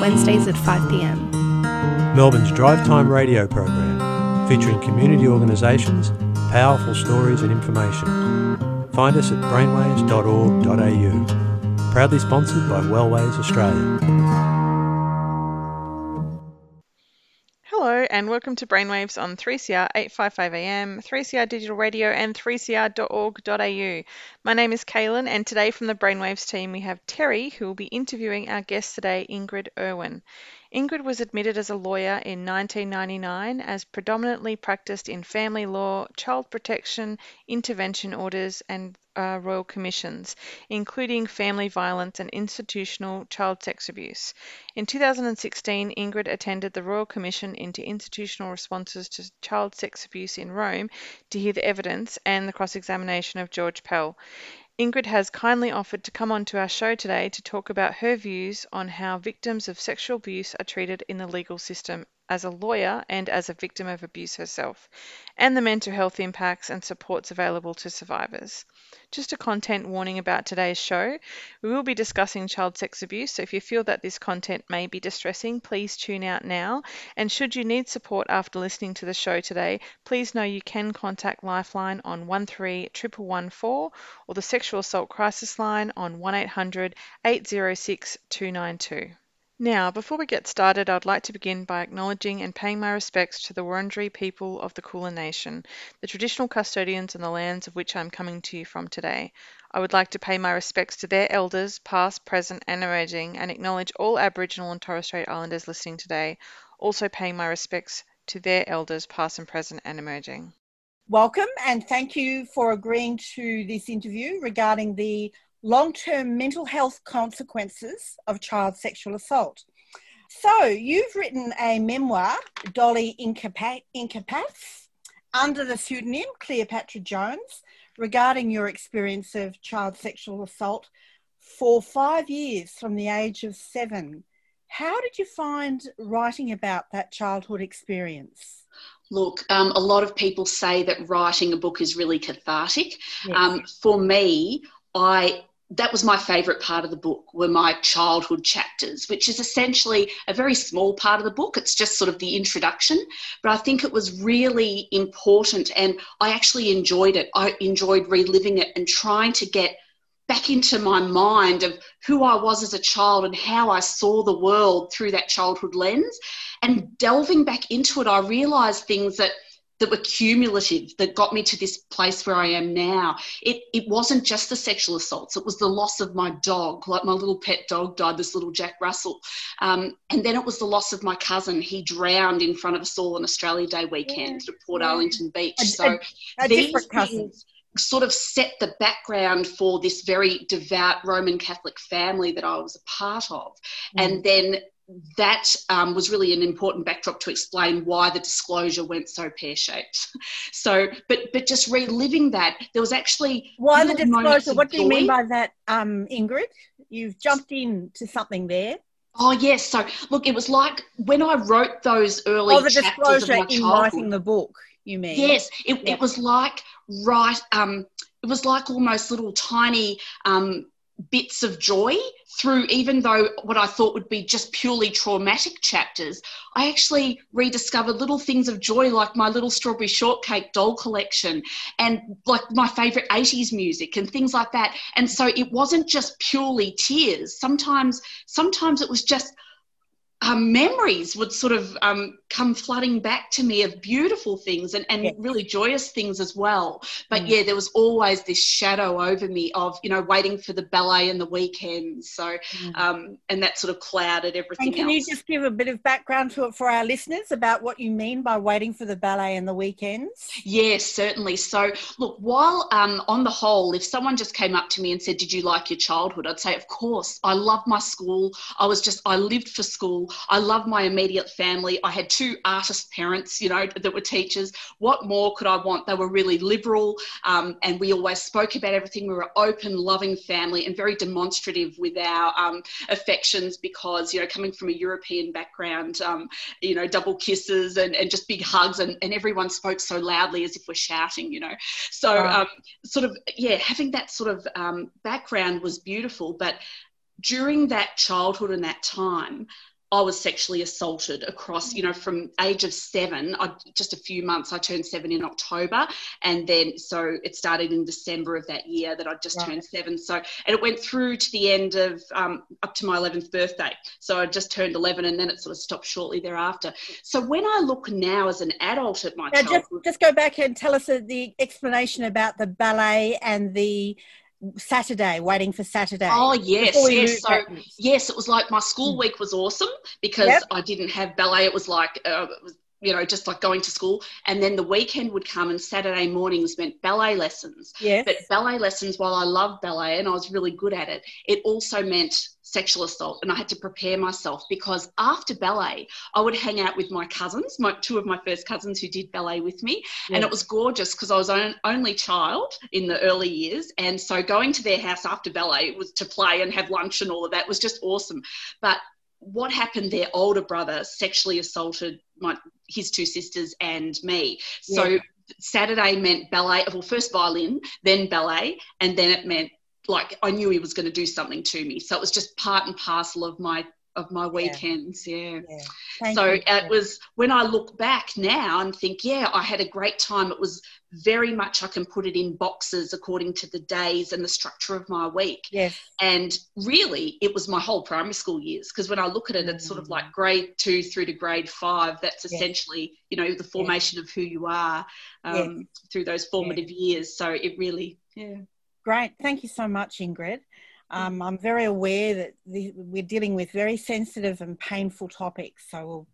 Wednesdays at 5pm. Melbourne's Drive Time radio program, featuring community organisations, powerful stories and information. Find us at brainwaves.org.au. Proudly sponsored by Wellways Australia. Hello and welcome to Brainwaves on 3CR 855 AM, 3CR Digital Radio and 3cr.org.au. My name is Kaylin and today from the Brainwaves team we have Terry who will be interviewing our guest today, Ingrid Irwin. Ingrid was admitted as a lawyer in 1999 as predominantly practiced in family law, child protection, intervention orders and uh, royal commissions, including family violence and institutional child sex abuse. In 2016, Ingrid attended the Royal Commission into Institutional Responses to Child Sex Abuse in Rome to hear the evidence and the cross examination of George Pell. Ingrid has kindly offered to come on to our show today to talk about her views on how victims of sexual abuse are treated in the legal system as a lawyer and as a victim of abuse herself, and the mental health impacts and supports available to survivors. Just a content warning about today's show. We will be discussing child sex abuse, so if you feel that this content may be distressing, please tune out now. And should you need support after listening to the show today, please know you can contact Lifeline on 131114 or the Sexual Assault Crisis Line on 1800 806 292. Now, before we get started, I'd like to begin by acknowledging and paying my respects to the Wurundjeri people of the Kulin Nation, the traditional custodians on the lands of which I'm coming to you from today. I would like to pay my respects to their elders, past, present, and emerging, and acknowledge all Aboriginal and Torres Strait Islanders listening today, also paying my respects to their elders, past and present, and emerging. Welcome, and thank you for agreeing to this interview regarding the long term mental health consequences of child sexual assault. So, you've written a memoir, Doli Incapax, under the pseudonym Cleopatra Jones, regarding your experience of child sexual assault for five years from the age of seven. How did you find writing about that childhood experience? Look, um, a lot of people say that writing a book is really cathartic. Yes. Um, for me, I that was my favourite part of the book were my childhood chapters which is essentially a very small part of the book. It's just sort of the introduction. But i think it was really important and i actually enjoyed it. I enjoyed reliving it and trying to get back into my mind of who i was as a child and how i saw the world through that childhood lens. And delving back into it i realized things that that were cumulative that got me to this place where I am now. It, it wasn't just the sexual assaults, it was the loss of my dog. Like my little pet dog died, this little Jack Russell. Um, and then it was the loss of my cousin. He drowned in front of us all on Australia Day weekend yeah. at Port yeah. Arlington Beach. A, so a, a these things sort of set the background for this very devout Roman Catholic family that I was a part of. Mm. And then that um, was really an important backdrop to explain why the disclosure went so pear-shaped. So, but but just reliving that, there was actually why the disclosure. What do you mean by that, um, Ingrid? You've jumped into something there. Oh yes. So look, it was like when I wrote those early oh, the disclosure in writing the book. You mean? Yes. It, yep. it was like right. Um, it was like almost little tiny um, bits of joy through even though what I thought would be just purely traumatic chapters, I actually rediscovered little things of joy like my little strawberry shortcake doll collection and like my favorite 80s music and things like that. And so it wasn't just purely tears. Sometimes sometimes it was just um, memories would sort of um, come flooding back to me of beautiful things and, and yes. really joyous things as well. But mm. yeah, there was always this shadow over me of, you know, waiting for the ballet and the weekends. So, mm. um, and that sort of clouded everything and can else. you just give a bit of background to it for our listeners about what you mean by waiting for the ballet and the weekends? Yes, certainly. So, look, while um, on the whole, if someone just came up to me and said, Did you like your childhood? I'd say, Of course. I loved my school. I was just, I lived for school school. I love my immediate family. I had two artist parents, you know, that were teachers. What more could I want? They were really liberal um, and we always spoke about everything. We were open, loving family and very demonstrative with our um, affections because, you know, coming from a European background, um, you know, double kisses and, and just big hugs and, and everyone spoke so loudly as if we're shouting, you know. So, um, sort of, yeah, having that sort of um, background was beautiful. But during that childhood and that time, I was sexually assaulted across, you know, from age of seven, I, just a few months. I turned seven in October, and then so it started in December of that year that I just right. turned seven. So and it went through to the end of um, up to my eleventh birthday. So I just turned eleven, and then it sort of stopped shortly thereafter. So when I look now as an adult at my now just just go back and tell us the explanation about the ballet and the Saturday, waiting for Saturday. Oh yes, yes. So yes, it was like my school hmm. week was awesome because yep. I didn't have ballet. It was like uh, it was you know, just like going to school. And then the weekend would come and Saturday mornings meant ballet lessons. Yes. But ballet lessons, while I loved ballet and I was really good at it, it also meant sexual assault. And I had to prepare myself because after ballet, I would hang out with my cousins, my two of my first cousins who did ballet with me. Yes. And it was gorgeous because I was an only child in the early years. And so going to their house after ballet was to play and have lunch and all of that was just awesome. But what happened their older brother sexually assaulted my his two sisters and me. So yeah. saturday meant ballet well first violin then ballet and then it meant like i knew he was going to do something to me. So it was just part and parcel of my of my weekends. Yeah. yeah. yeah. So you. it was when I look back now and think, yeah, I had a great time. It was very much I can put it in boxes according to the days and the structure of my week. Yes. And really, it was my whole primary school years because when I look at it, it's sort of like mm. grade two through to grade five. That's essentially, yes. you know, the formation yes. of who you are um, yes. through those formative years. So it really, yeah. Great. Thank you so much, Ingrid. Um, I'm very aware that the, we're dealing with very sensitive and painful topics, so we'll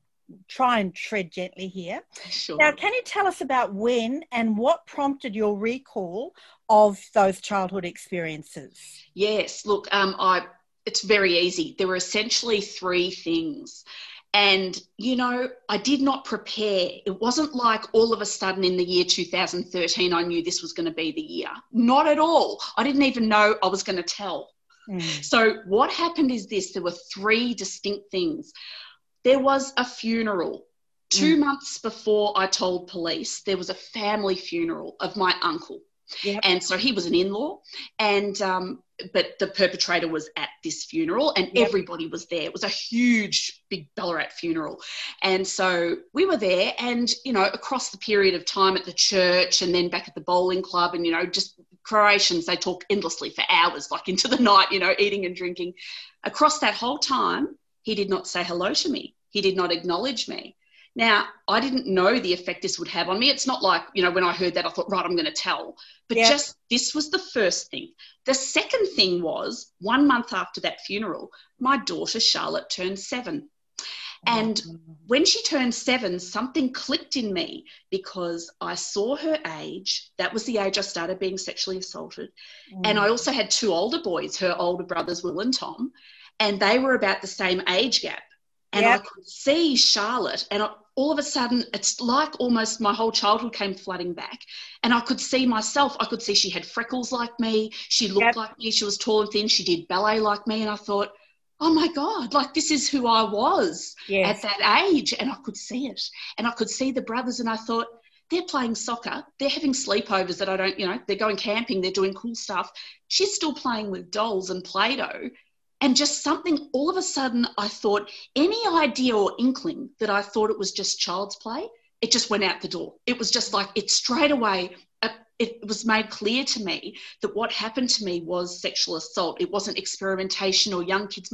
try and tread gently here. Sure. Now, can you tell us about when and what prompted your recall of those childhood experiences? Yes, look, um, I it's very easy. There were essentially three things. And, you know, I did not prepare. It wasn't like all of a sudden in the year 2013, I knew this was going to be the year. Not at all. I didn't even know I was going to tell. Mm. So, what happened is this there were three distinct things. There was a funeral. Two mm. months before I told police, there was a family funeral of my uncle. Yep. And so he was an in law, and um, but the perpetrator was at this funeral, and yep. everybody was there. It was a huge, big Ballarat funeral, and so we were there. And you know, across the period of time at the church, and then back at the bowling club, and you know, just Croatians, they talk endlessly for hours, like into the night, you know, eating and drinking. Across that whole time, he did not say hello to me. He did not acknowledge me. Now, I didn't know the effect this would have on me. It's not like, you know, when I heard that, I thought, right, I'm going to tell. But yeah. just this was the first thing. The second thing was one month after that funeral, my daughter Charlotte turned seven. And when she turned seven, something clicked in me because I saw her age. That was the age I started being sexually assaulted. Mm. And I also had two older boys, her older brothers, Will and Tom, and they were about the same age gap. And yep. I could see Charlotte, and all of a sudden, it's like almost my whole childhood came flooding back. And I could see myself. I could see she had freckles like me. She looked yep. like me. She was tall and thin. She did ballet like me. And I thought, oh my God, like this is who I was yes. at that age. And I could see it. And I could see the brothers, and I thought, they're playing soccer, they're having sleepovers that I don't, you know, they're going camping, they're doing cool stuff. She's still playing with dolls and Play Doh. And just something, all of a sudden, I thought any idea or inkling that I thought it was just child's play, it just went out the door. It was just like, it straight away it was made clear to me that what happened to me was sexual assault. It wasn't experimentation or young kids.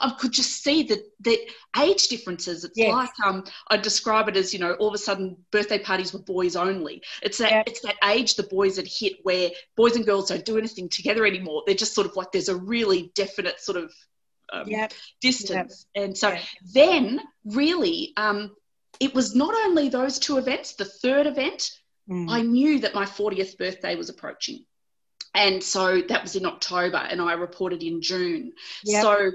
I could just see that the age differences. It's yes. like um, I describe it as you know, all of a sudden birthday parties were boys only. It's that yeah. it's that age the boys had hit where boys and girls don't do anything together anymore. They're just sort of like there's a really definite sort of um, yep. distance. Yep. And so yep. then really. Um, it was not only those two events, the third event Mm. I knew that my 40th birthday was approaching. And so that was in October, and I reported in June. Yep. So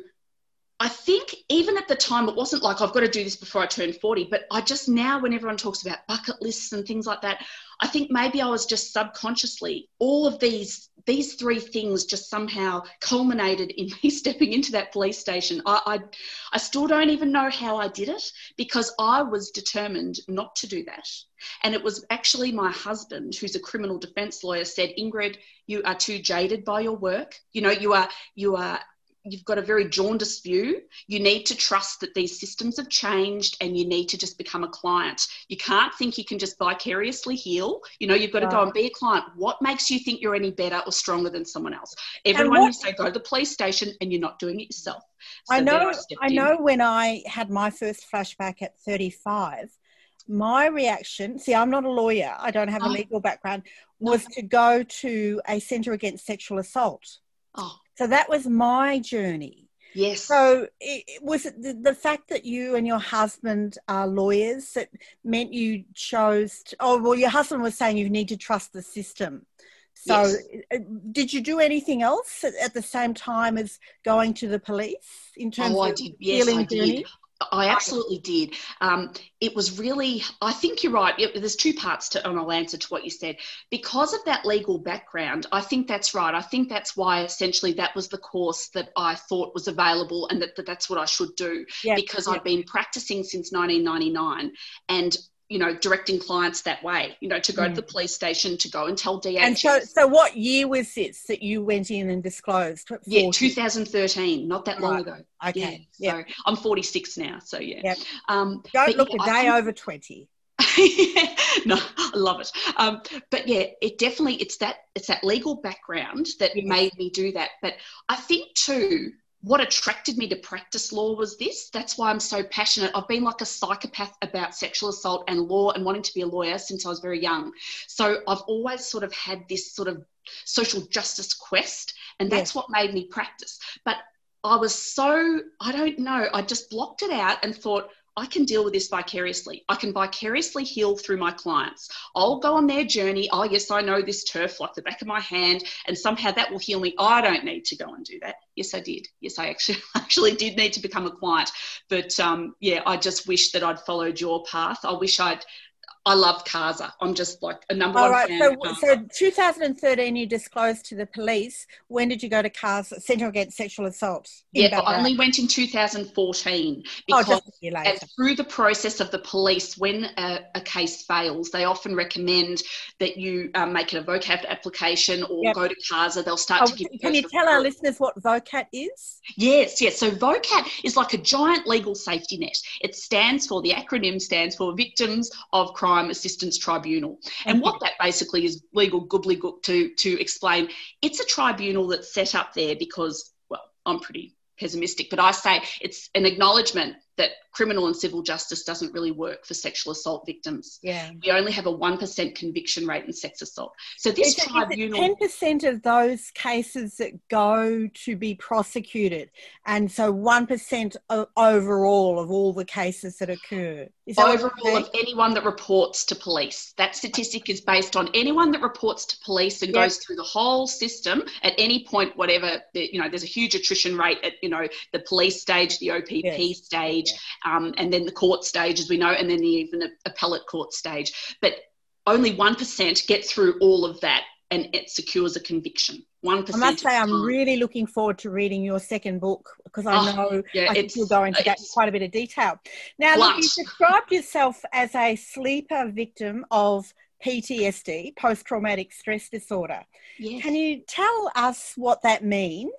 I think even at the time, it wasn't like I've got to do this before I turn 40, but I just now, when everyone talks about bucket lists and things like that, I think maybe I was just subconsciously, all of these these three things just somehow culminated in me stepping into that police station. I, I, I still don't even know how I did it because I was determined not to do that. And it was actually my husband, who's a criminal defense lawyer, said, Ingrid, you are too jaded by your work. You know, you are you are you've got a very jaundiced view. You need to trust that these systems have changed and you need to just become a client. You can't think you can just vicariously heal. You know, you've got to go and be a client. What makes you think you're any better or stronger than someone else? Everyone what, you say go to the police station and you're not doing it yourself. So I know I, know when I had my first flashback at 35, my reaction, see I'm not a lawyer, I don't have a oh. legal background, ah. was no. to go to a centre against sexual assault. Oh so that was my journey. Yes. So it, was it the, the, fact that you and your husband are lawyers that meant you chose? To, oh well, your husband was saying you need to trust the system. So yes. Uh, did you do anything else at, the same time as going to the police in terms oh, of did. Yes, healing I journey? I absolutely did. Um, it was really, I think you're right. It, there's two parts to, and I'll answer to what you said. Because of that legal background, I think that's right. I think that's why essentially that was the course that I thought was available and that, that that's what I should do. Yep, because yep. I've been practicing since 1999 and you know, directing clients that way, you know, to go mm. to the police station, to go and tell DHS. And so, so what year was this that you went in and disclosed? Yeah, 2013, not that long right. ago. Okay. Yeah. Yep. So I'm 46 now. So yeah. Yep. Um, Don't look yeah, a day think, over 20. no, I love it. Um, but yeah, it definitely it's that it's that legal background that yes. made me do that. But I think too, what attracted me to practice law was this. That's why I'm so passionate. I've been like a psychopath about sexual assault and law and wanting to be a lawyer since I was very young. So I've always sort of had this sort of social justice quest, and that's yes. what made me practice. But I was so, I don't know, I just blocked it out and thought, I can deal with this vicariously. I can vicariously heal through my clients. I'll go on their journey. Oh, yes, I know this turf like the back of my hand, and somehow that will heal me. I don't need to go and do that. Yes, I did. Yes, I actually actually did need to become a client. But um, yeah, I just wish that I'd followed your path. I wish I'd I love CASA. I'm just like a number All one right. fan. So, so 2013, you disclosed to the police. When did you go to CASA, Centre Against Sexual Assault? Yeah, I only went in 2014 because oh, just a year later. through the process of the police, when a, a case fails, they often recommend that you um, make it a VOCAT application or yep. go to CASA. They'll start oh, to give. Can you tell our listeners what VOCAT is? Yes, yes. So VOCAT is like a giant legal safety net. It stands for the acronym stands for Victims of Crime Crime Assistance Tribunal. And what that basically is legal gobbledygook to, to explain, it's a tribunal that's set up there because, well, I'm pretty pessimistic, but I say it's an acknowledgement that criminal and civil justice doesn't really work for sexual assault victims. Yeah. We only have a 1% conviction rate in sex assault. So this is tribunal... It, 10% of those cases that go to be prosecuted and so 1% overall of all the cases that occur. That overall of anyone that reports to police. That statistic is based on anyone that reports to police and yep. goes through the whole system at any point, whatever, you know, there's a huge attrition rate at, you know, the police stage, the OPP yes. stage, stage, um, and then the court stage, as we know, and then the even appellate court stage. But only 1% get through all of that and it secures a conviction. 1%. I must say, I'm really looking forward to reading your second book because I oh, know yeah, I think you'll go into that quite a bit of detail. Now, look, you described yourself as a sleeper victim of PTSD, post traumatic stress disorder. Yes. Can you tell us what that means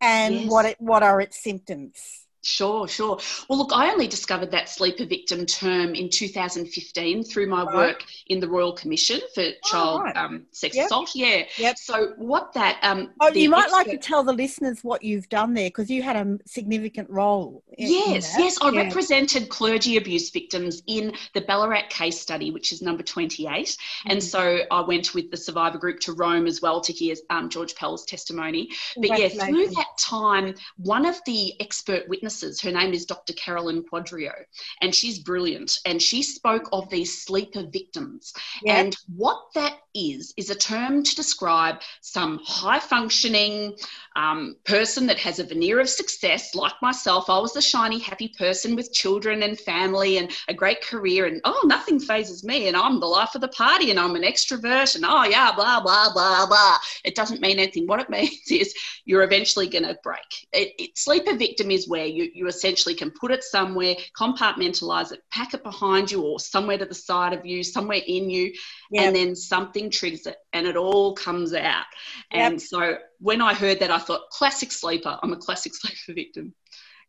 and yes. what, it, what are its symptoms? Sure, sure. Well, look, I only discovered that sleeper victim term in 2015 through my right. work in the Royal Commission for oh, Child right. um, Sex yep. Assault. Yeah. Yep. So, what that. Um, oh, you might expert... like to tell the listeners what you've done there because you had a significant role. In, yes, in yes. I yeah. represented clergy abuse victims in the Ballarat case study, which is number 28. Mm. And so I went with the survivor group to Rome as well to hear um, George Pell's testimony. But yeah, through that time, one of the expert witnesses Her name is Dr. Carolyn Quadrio, and she's brilliant. And she spoke of these sleeper victims. And what that is, is a term to describe some high functioning um, person that has a veneer of success, like myself. I was the shiny, happy person with children and family and a great career, and oh, nothing phases me, and I'm the life of the party, and I'm an extrovert, and oh, yeah, blah, blah, blah, blah. It doesn't mean anything. What it means is you're eventually going to break. It, it, sleeper victim is where you, you essentially can put it somewhere, compartmentalize it, pack it behind you, or somewhere to the side of you, somewhere in you, yep. and then something triggers it, and it all comes out. Yep. And so when I heard that, I thought, classic sleeper. I'm a classic sleeper victim.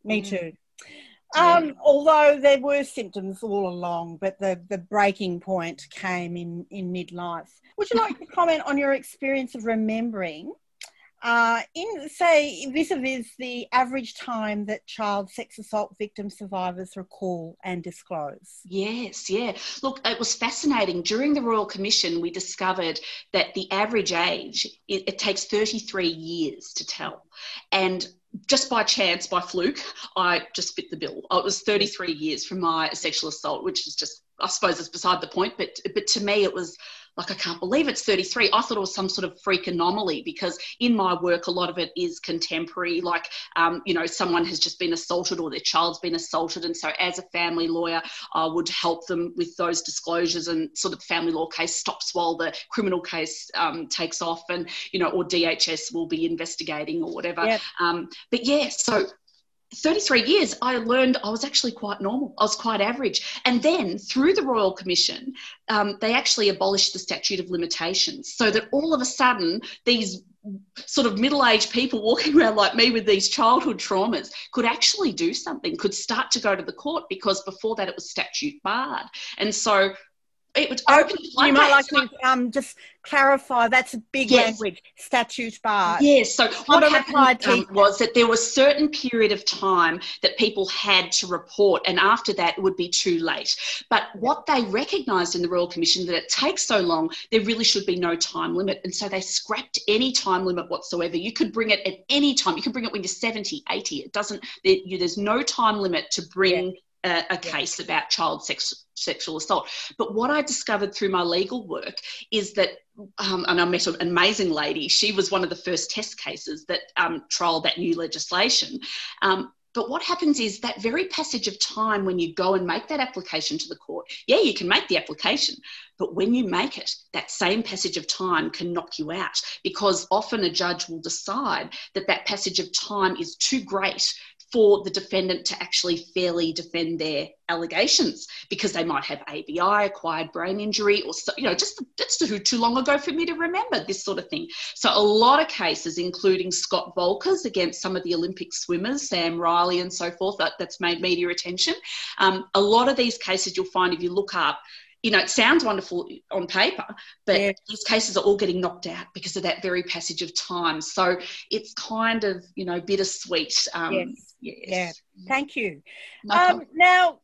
Me mm. too. Um, although there were symptoms all along, but the, the breaking point came in, in midlife. Would you like to comment on your experience of remembering uh, in say vis-a-vis the average time that child sex assault victim survivors recall and disclose yes yeah look it was fascinating during the royal commission we discovered that the average age it, it takes 33 years to tell and just by chance, by fluke, I just fit the bill. It was 33 years from my sexual assault, which is just, I suppose, it's beside the point. But but to me, it was like, I can't believe it's 33. I thought it was some sort of freak anomaly because in my work, a lot of it is contemporary, like, um, you know, someone has just been assaulted or their child's been assaulted. And so, as a family lawyer, I would help them with those disclosures and sort of the family law case stops while the criminal case um, takes off and, you know, or DHS will be investigating or whatever. Yep. Um, but yeah, so 33 years, I learned I was actually quite normal. I was quite average. And then through the Royal Commission, um, they actually abolished the statute of limitations so that all of a sudden these sort of middle aged people walking around like me with these childhood traumas could actually do something, could start to go to the court because before that it was statute barred. And so it would open. You might like to um, just clarify that's a big yes. language statute bar. Yes. So what happened um, was that there was a certain period of time that people had to report, and after that it would be too late. But what they recognised in the Royal Commission that it takes so long, there really should be no time limit, and so they scrapped any time limit whatsoever. You could bring it at any time. You can bring it when you're 70, 80. It doesn't. There, you, there's no time limit to bring. Yeah a, a case about child sex, sexual assault. But what I discovered through my legal work is that, um, and I met an amazing lady, she was one of the first test cases that um, trialled that new legislation. Um, but what happens is that very passage of time when you go and make that application to the court, yeah, you can make the application, but when you make it, that same passage of time can knock you out because often a judge will decide that that passage of time is too great for the defendant to actually fairly defend their allegations because they might have ABI, acquired brain injury, or you know, just that's too, too long ago for me to remember this sort of thing. So a lot of cases, including Scott Volkers against some of the Olympic swimmers, Sam Riley, and so forth, that, that's made media attention. Um, a lot of these cases you'll find if you look up you know, it sounds wonderful on paper, but yeah. these cases are all getting knocked out because of that very passage of time. So it's kind of, you know, bittersweet. Um, yes. yes. Yeah. Thank you. No um, now,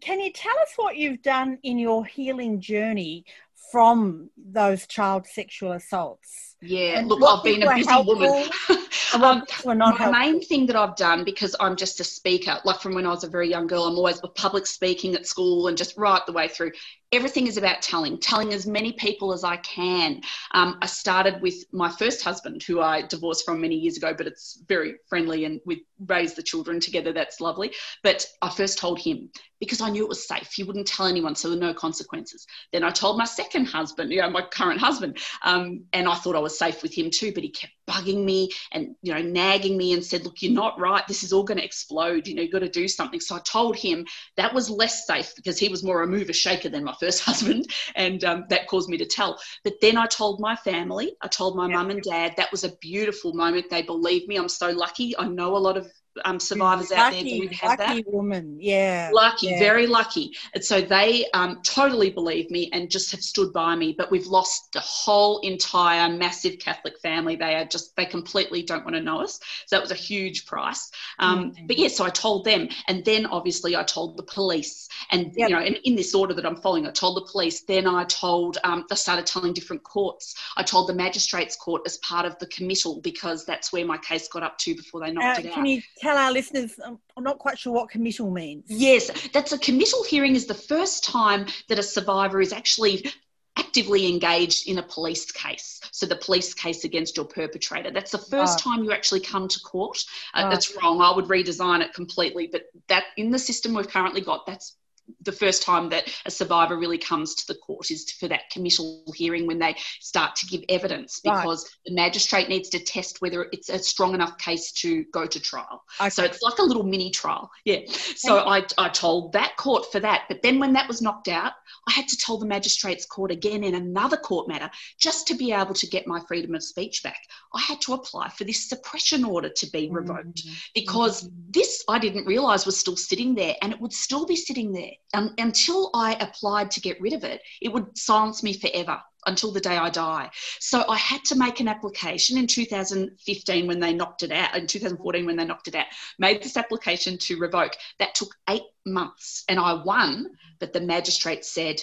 can you tell us what you've done in your healing journey from those child sexual assaults? Yeah, and look, I've been a busy woman. um, my helpful. main thing that I've done, because I'm just a speaker, like from when I was a very young girl, I'm always public speaking at school and just right the way through everything is about telling, telling as many people as I can. Um, I started with my first husband, who I divorced from many years ago, but it's very friendly and we raised the children together. That's lovely. But I first told him because I knew it was safe. He wouldn't tell anyone, so there were no consequences. Then I told my second husband, you know, my current husband, um, and I thought I was safe with him too, but he kept bugging me and, you know, nagging me and said, look, you're not right. This is all going to explode. You know, you've got to do something. So I told him that was less safe because he was more a mover shaker than my first husband, and um, that caused me to tell. But then I told my family, I told my mum and dad. That was a beautiful moment. They believed me. I'm so lucky. I know a lot of um, survivors lucky, out there do have lucky that. Lucky woman, yeah. Lucky, yeah. very lucky. And so they um, totally believe me and just have stood by me. But we've lost the whole entire massive Catholic family. They are just, they completely don't want to know us. So that was a huge price. Um, mm-hmm. But yeah, so I told them. And then obviously I told the police. And, yep. you know, in, in this order that I'm following, I told the police. Then I told, um, I started telling different courts. I told the magistrates court as part of the committal because that's where my case got up to before they knocked uh, it out tell our listeners, um, I'm not quite sure what committal means. Yes, that's a committal hearing is the first time that a survivor is actually actively engaged in a police case. So the police case against your perpetrator. That's the first time you actually come to court. Uh, That's wrong. I would redesign it completely. But that in the system we've currently got, that's the first time that a survivor really comes to the court is for that committal hearing when they start to give evidence because right. the magistrate needs to test whether it's a strong enough case to go to trial. Okay. So it's like a little mini trial. Yeah. So I, I told that court for that. But then when that was knocked out, I had to tell the magistrate's court again in another court matter just to be able to get my freedom of speech back. I had to apply for this suppression order to be revoked mm-hmm. because mm-hmm. this I didn't realise was still sitting there and it would still be sitting there until I applied to get rid of it, it would silence me forever until the day I die. So I had to make an application in 2015 when they knocked it out, in 2014 when they knocked it out, made this application to revoke. That took eight months and I won, but the magistrate said,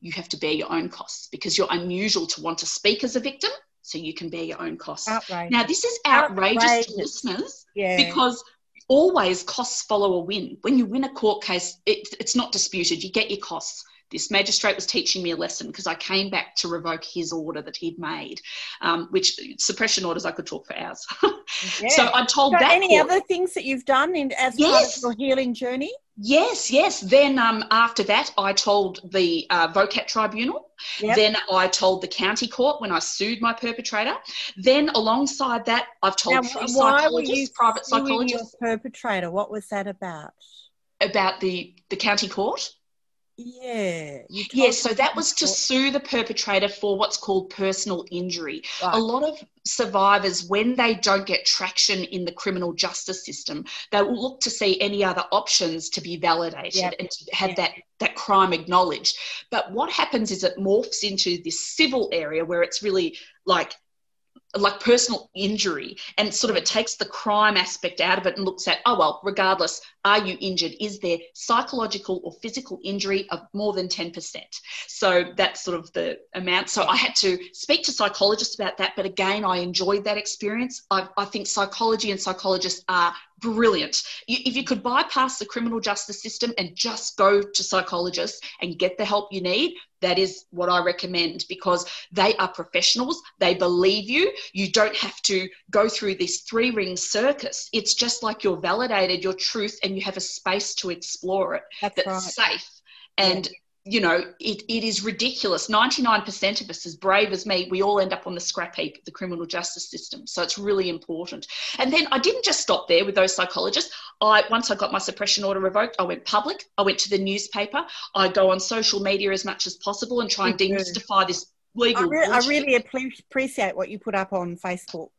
you have to bear your own costs because you're unusual to want to speak as a victim. So you can bear your own costs. Outrageous. Now, this is outrageous, outrageous. to listeners yeah. because always costs follow a win. When you win a court case, it, it's not disputed. You get your costs. This magistrate was teaching me a lesson because I came back to revoke his order that he'd made, um, which suppression orders I could talk for hours. yeah. So I told so that. Any court, other things that you've done in, as yes. part of your healing journey? Yes, yes. Then um, after that, I told the uh, VOCAT tribunal. Yep. Then I told the county court when I sued my perpetrator. Then alongside that, I've told now, three psychologists, private psychologists. Your perpetrator, what was that about? About the the county court. Yeah. Yes, so that was to sue the perpetrator for what's called personal injury. Right. A lot of survivors, when they don't get traction in the criminal justice system, they will look to see any other options to be validated yep. and to have yep. that, that crime acknowledged. But what happens is it morphs into this civil area where it's really like like personal injury and sort of it takes the crime aspect out of it and looks at oh well regardless are you injured? Is there psychological or physical injury of more than 10% so that's sort of the amount. So i had to speak to psychologists about that but again i enjoyed that experience. I, I think psychology and psychologists are brilliant. If you could bypass the criminal justice system and just go to psychologists and get the help you need, that is what I recommend because they are professionals. They believe you. You don't have to go through this three ring circus. It's just like you're validated your truth and you have a space to explore it that's, that's right. safe. And yeah you know, it, it is ridiculous. 99% of us, as brave as me, we all end up on the scrap heap of the criminal justice system. So it's really important. And then I didn't just stop there with those psychologists. I once I got my suppression order revoked, I went public. I went to the newspaper. I go on social media as much as possible and try and demystify this legal. I, re- I really appreciate what you put up on Facebook.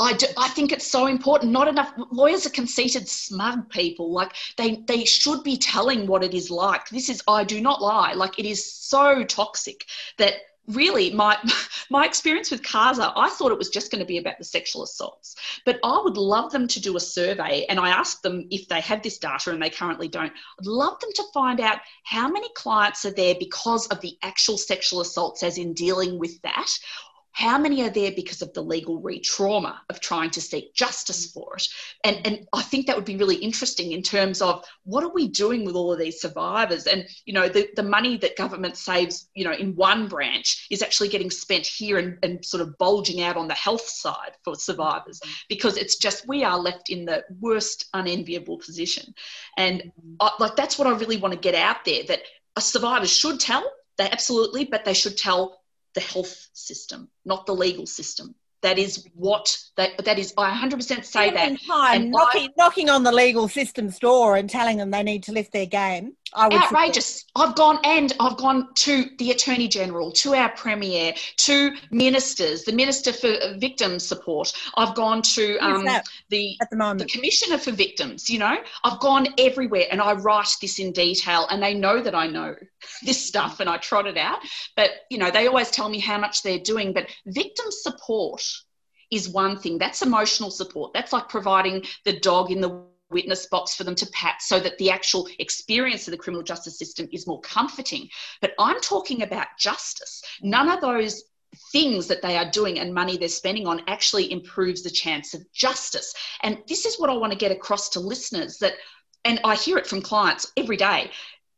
I, do, I think it's so important. Not enough lawyers are conceited, smug people. Like they they should be telling what it is like. This is I do not lie. Like it is so toxic that really my my experience with CASA, I thought it was just going to be about the sexual assaults. But I would love them to do a survey, and I asked them if they have this data, and they currently don't. I'd love them to find out how many clients are there because of the actual sexual assaults, as in dealing with that, how many are there because of the legal re-trauma of trying to seek justice mm-hmm. for it? And and i think that would be really interesting in terms of what are we doing with all of these survivors? And you know the, the money that government saves you know in one branch is actually getting spent here and, and sort of bulging out on the health side for survivors mm-hmm. because it's just we are left in the worst unenviable position. And mm-hmm. I, like that's what i really want to get out there that survivors should tell they absolutely but they should tell the health system, not the legal system. That is what that that is. I 100% say that. Time knocking, I, knocking on the legal system's door and telling them they need to lift their game. Outrageous. Support. I've gone and I've gone to the Attorney General, to our Premier, to ministers, the Minister for Victim Support. I've gone to um, the at the moment the Commissioner for Victims. You know, I've gone everywhere and I write this in detail, and they know that I know this stuff and I trot it out. But you know, they always tell me how much they're doing. But victim support is one thing. That's emotional support. That's like providing the dog in the witness box for them to pat so that the actual experience of the criminal justice system is more comforting. But I'm talking about justice. None of those things that they are doing and money they're spending on actually improves the chance of justice. And this is what I want to get across to listeners that and I hear it from clients every day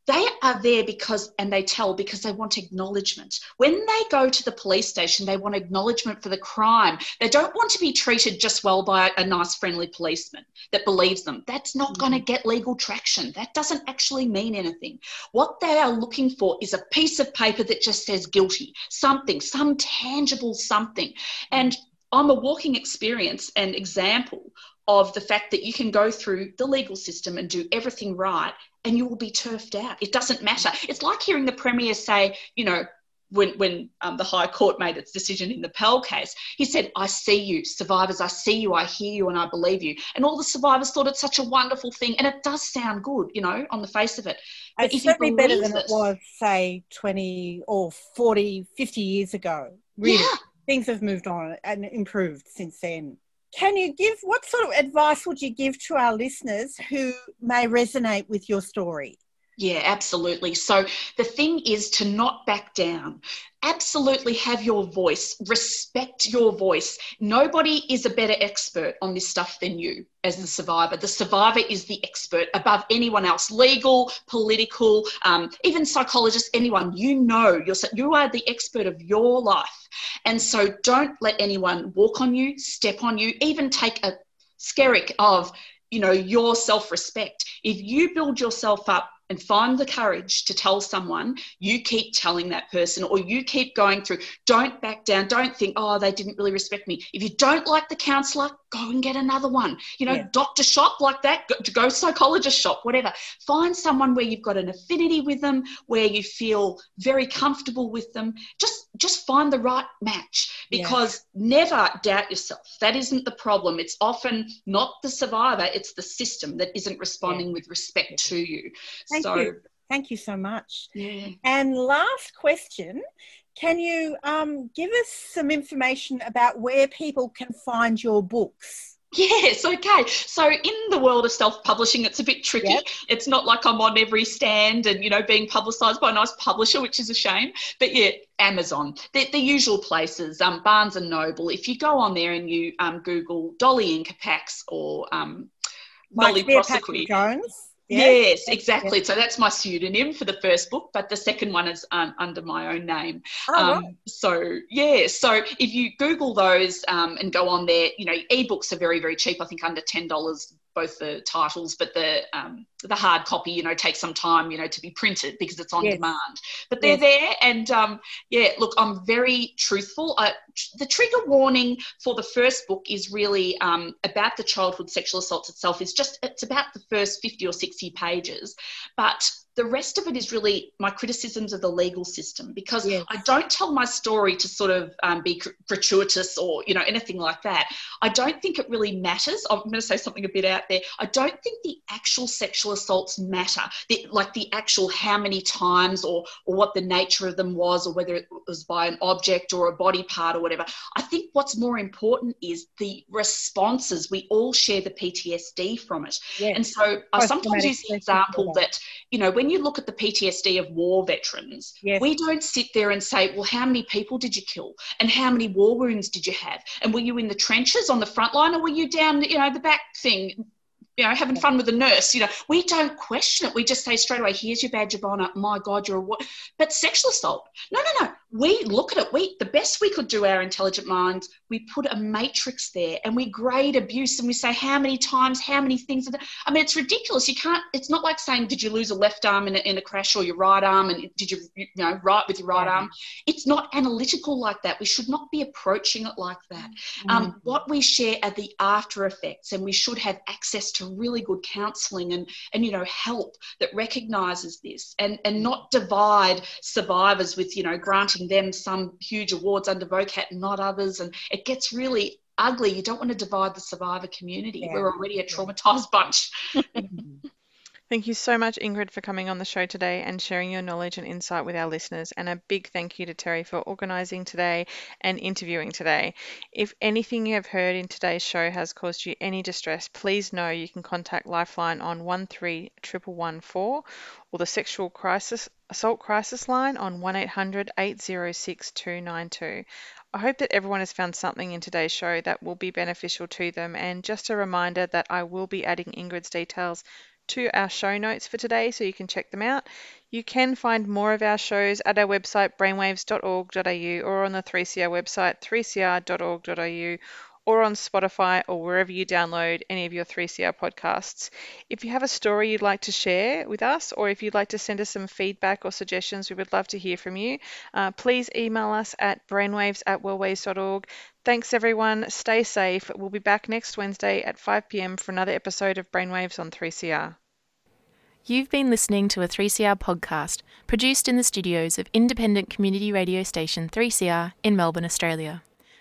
they are there because and they tell because they want acknowledgement. When they go to the police station they want acknowledgement for the crime. They don't want to be treated just well by a nice friendly policeman that believes them. That's not mm-hmm. going to get legal traction. That doesn't actually mean anything. What they are looking for is a piece of paper that just says guilty. Something some tangible something. And I'm a walking experience and example of the fact that you can go through the legal system and do everything right and you will be turfed out. It doesn't matter. It's like hearing the Premier say, you know, when, when um, the High Court made its decision in the Pell case, he said, I see you, survivors, I see you, I hear you, and I believe you. And all the survivors thought it's such a wonderful thing. And it does sound good, you know, on the face of it. But it's certainly better than it was, say, 20 or 40, 50 years ago. Really. Yeah. Things have moved on and improved since then. Can you give what sort of advice would you give to our listeners who may resonate with your story? Yeah, absolutely. So the thing is to not back down. Absolutely have your voice, respect your voice. Nobody is a better expert on this stuff than you as the survivor. The survivor is the expert above anyone else legal, political, um, even psychologists, anyone. You know, you're, you are the expert of your life. And so don't let anyone walk on you, step on you, even take a skerrick of you know your self-respect if you build yourself up and find the courage to tell someone, you keep telling that person or you keep going through. Don't back down. Don't think, oh, they didn't really respect me. If you don't like the counselor, go and get another one. You know, yeah. doctor shop like that, go, go psychologist shop, whatever. Find someone where you've got an affinity with them, where you feel very comfortable with them. Just just find the right match because yeah. never doubt yourself. That isn't the problem. It's often not the survivor, it's the system that isn't responding yeah. with respect to you. Thank so, you. Thank you so much. Yeah. And last question can you um, give us some information about where people can find your books? Yes, okay. So in the world of self-publishing, it's a bit tricky. Yep. It's not like I'm on every stand and you know being publicised by a nice publisher, which is a shame. But yeah, Amazon, the, the usual places, um, Barnes and Noble. If you go on there and you um, Google Doli Incapax or um, Nolle Prosequi, Jones. Yes, exactly. Yes. So that's my pseudonym for the first book, but the second one is um, under my own name. Oh, um, right. So yeah, so if you Google those um, and go on there, you know, ebooks are very very cheap. I think under ten dollars both the titles, but the um, the hard copy, you know, takes some time, you know, to be printed because it's on yes. demand. But they're yes. there, and um, yeah, look, I'm very truthful. Uh, the trigger warning for the first book is really um, about the childhood sexual assaults itself. Is just it's about the first 50 or 60 pages, but the rest of it is really my criticisms of the legal system because yes. I don't tell my story to sort of um, be gratuitous or you know anything like that. I don't think it really matters. I'm going to say something a bit out there. I don't think the actual sexual assaults matter, the, like the actual how many times or or what the nature of them was or whether it was by an object or a body part or whatever. I think what's more important is the responses. We all share the PTSD from it, yes. and so I sometimes use the example that you know when when you look at the PTSD of war veterans, yes. we don't sit there and say, well, how many people did you kill? And how many war wounds did you have? And were you in the trenches on the front line or were you down, you know, the back thing, you know, having fun with the nurse. You know, we don't question it. We just say straight away, here's your badge of honor. My God, you're a what? But sexual assault, no, no, no. We look at it. We the best we could do, our intelligent minds, we put a matrix there and we grade abuse and we say how many times, how many things. I mean, it's ridiculous. You can't. It's not like saying, did you lose a left arm in a, in a crash or your right arm, and did you, you know, right with your right arm? It's not analytical like that. We should not be approaching it like that. Mm-hmm. Um, what we share are the after effects, and we should have access to really good counselling and, and you know help that recognises this and, and not divide survivors with you know granting them some huge awards under VOCAT and not others and it gets really ugly. You don't want to divide the survivor community. Yeah. We're already a traumatized bunch. Thank you so much, Ingrid, for coming on the show today and sharing your knowledge and insight with our listeners. And a big thank you to Terry for organising today and interviewing today. If anything you have heard in today's show has caused you any distress, please know you can contact Lifeline on 131114 or the Sexual Crisis Assault Crisis Line on 1800 806 292. I hope that everyone has found something in today's show that will be beneficial to them. And just a reminder that I will be adding Ingrid's details to our show notes for today so you can check them out. You can find more of our shows at our website brainwaves.org.au or on the 3CR website 3cr.org.au or on Spotify or wherever you download any of your 3CR podcasts. If you have a story you'd like to share with us, or if you'd like to send us some feedback or suggestions, we would love to hear from you. Uh, please email us at brainwaves at wellways.org. Thanks, everyone. Stay safe. We'll be back next Wednesday at 5 pm for another episode of Brainwaves on 3CR. You've been listening to a 3CR podcast produced in the studios of independent community radio station 3CR in Melbourne, Australia.